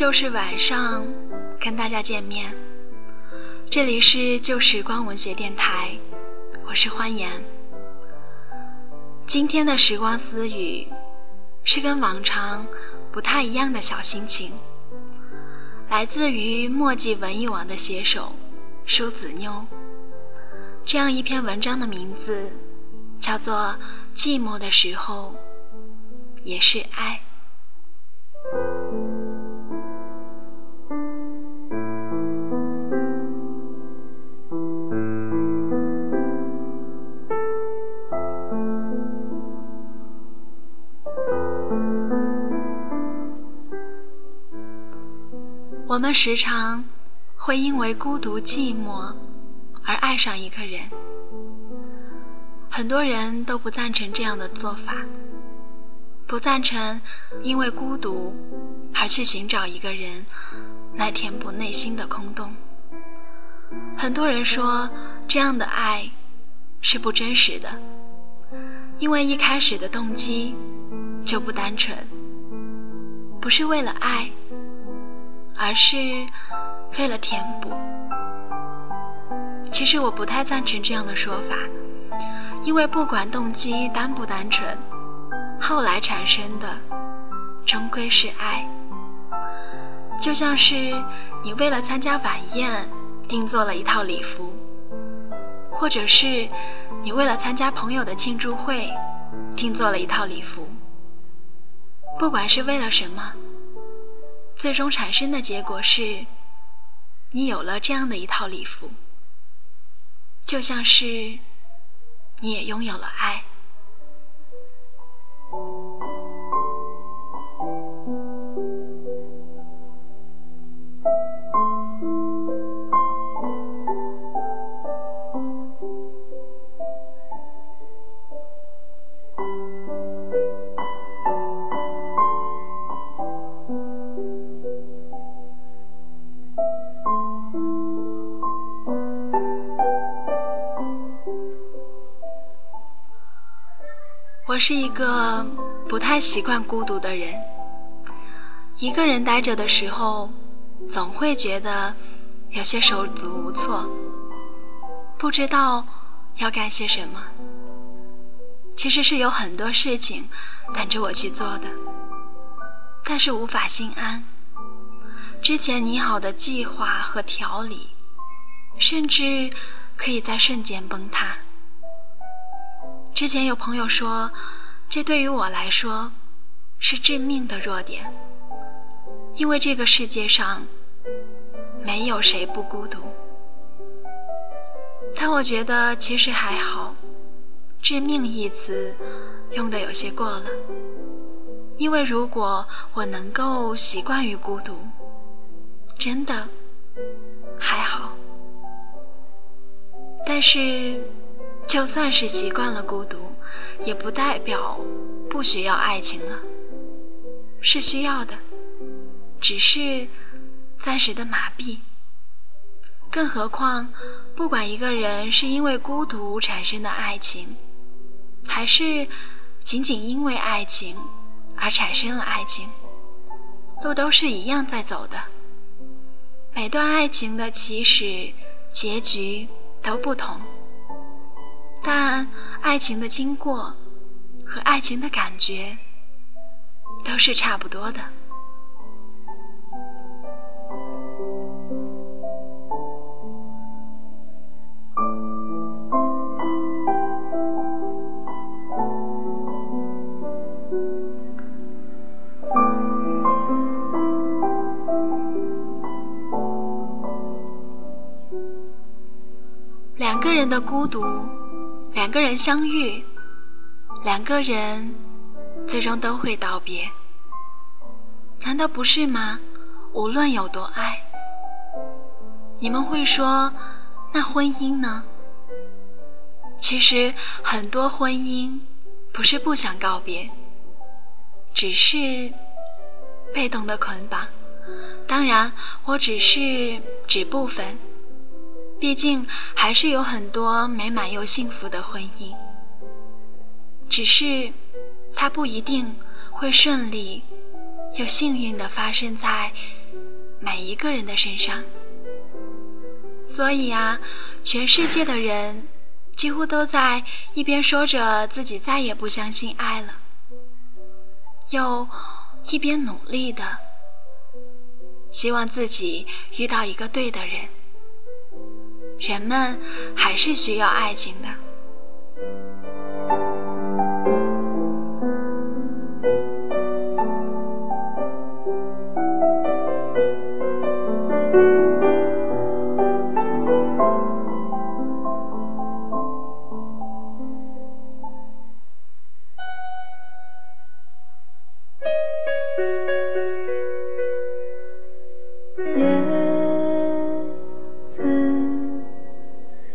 就是晚上，跟大家见面。这里是旧时光文学电台，我是欢颜。今天的时光私语，是跟往常不太一样的小心情，来自于墨迹文艺网的写手舒子妞。这样一篇文章的名字叫做《寂寞的时候也是爱》。我们时常会因为孤独寂寞而爱上一个人，很多人都不赞成这样的做法，不赞成因为孤独而去寻找一个人来填补内心的空洞。很多人说这样的爱是不真实的，因为一开始的动机就不单纯，不是为了爱。而是为了填补。其实我不太赞成这样的说法，因为不管动机单不单纯，后来产生的终归是爱。就像是你为了参加晚宴定做了一套礼服，或者是你为了参加朋友的庆祝会定做了一套礼服，不管是为了什么。最终产生的结果是，你有了这样的一套礼服，就像是你也拥有了爱。我是一个不太习惯孤独的人，一个人待着的时候，总会觉得有些手足无措，不知道要干些什么。其实是有很多事情等着我去做的，但是无法心安。之前拟好的计划和条理，甚至可以在瞬间崩塌。之前有朋友说，这对于我来说是致命的弱点，因为这个世界上没有谁不孤独。但我觉得其实还好，“致命”一词用的有些过了，因为如果我能够习惯于孤独，真的还好。但是。就算是习惯了孤独，也不代表不需要爱情了。是需要的，只是暂时的麻痹。更何况，不管一个人是因为孤独产生的爱情，还是仅仅因为爱情而产生了爱情，路都是一样在走的。每段爱情的起始、结局都不同。但爱情的经过和爱情的感觉都是差不多的。两个人的孤独。两个人相遇，两个人最终都会道别，难道不是吗？无论有多爱，你们会说，那婚姻呢？其实很多婚姻不是不想告别，只是被动的捆绑。当然，我只是指部分。毕竟还是有很多美满又幸福的婚姻，只是它不一定会顺利又幸运的发生在每一个人的身上。所以啊，全世界的人几乎都在一边说着自己再也不相信爱了，又一边努力的希望自己遇到一个对的人。人们还是需要爱情的。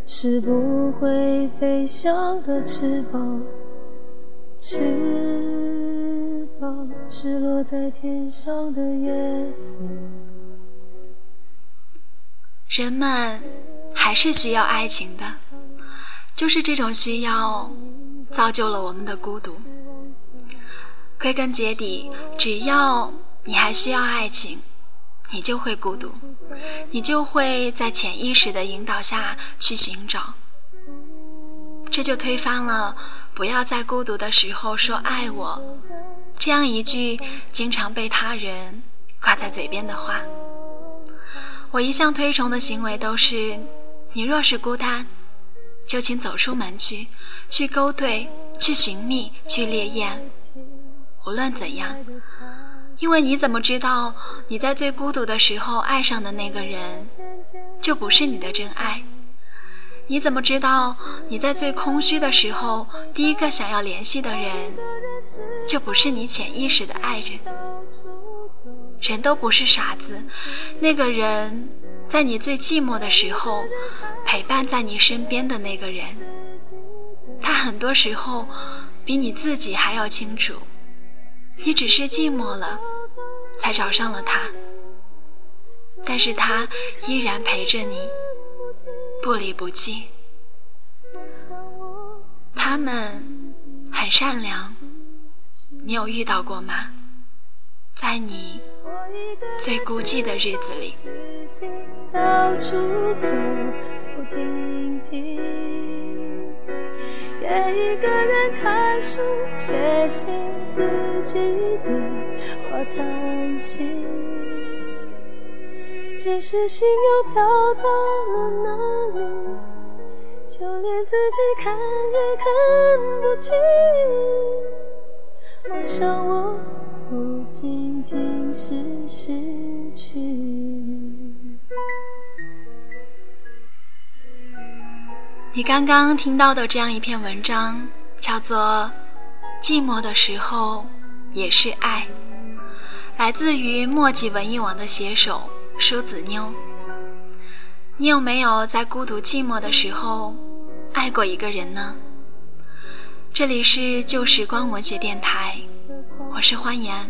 是不会飞翔的翅膀，翅膀是落在天上的叶子。人们还是需要爱情的，就是这种需要，造就了我们的孤独。归根结底，只要你还需要爱情。你就会孤独，你就会在潜意识的引导下去寻找，这就推翻了“不要在孤独的时候说爱我”这样一句经常被他人挂在嘴边的话。我一向推崇的行为都是：你若是孤单，就请走出门去，去勾兑，去寻觅，去烈焰。无论怎样。因为你怎么知道你在最孤独的时候爱上的那个人就不是你的真爱？你怎么知道你在最空虚的时候第一个想要联系的人就不是你潜意识的爱人？人都不是傻子，那个人在你最寂寞的时候陪伴在你身边的那个人，他很多时候比你自己还要清楚。你只是寂寞了，才找上了他，但是他依然陪着你，不离不弃。他们很善良，你有遇到过吗？在你最孤寂的日子里。给一个人看书，写信自己的话，叹息。只是心又飘到了哪里，就连自己看也看不清。我想我不仅仅是失去。你刚刚听到的这样一篇文章，叫做《寂寞的时候也是爱》，来自于墨迹文艺网的写手舒子妞。你有没有在孤独寂寞的时候爱过一个人呢？这里是旧时光文学电台，我是欢颜。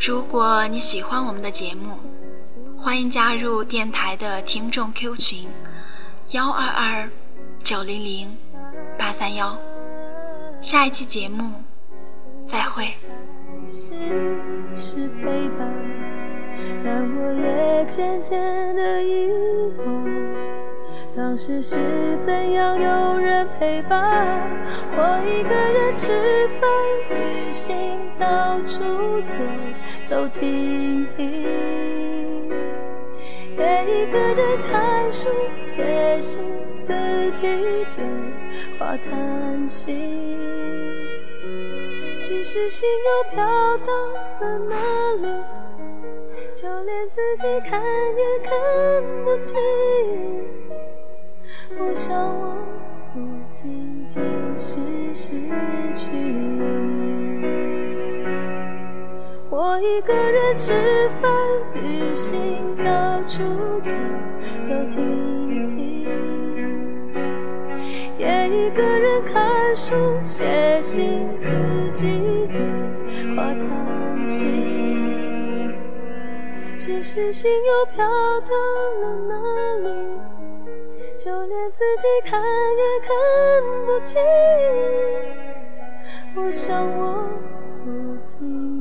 如果你喜欢我们的节目，欢迎加入电台的听众 Q 群：幺二二。九零零八三幺，下一期节目再会。是陪伴，但我也渐渐的遗忘，当时是怎样有人陪伴，我一个人吃饭、旅行、到处走走停停，一个人看书、写信。自己的话叹息，只是心又飘到了哪里，就连自己看也看不清。我想我不仅仅是失去，我一个人吃饭、心、到处走走停停。也一个人看书、写信，自己的话叹息。只是心又飘到了哪里，就连自己看也看不清。我想我不仅。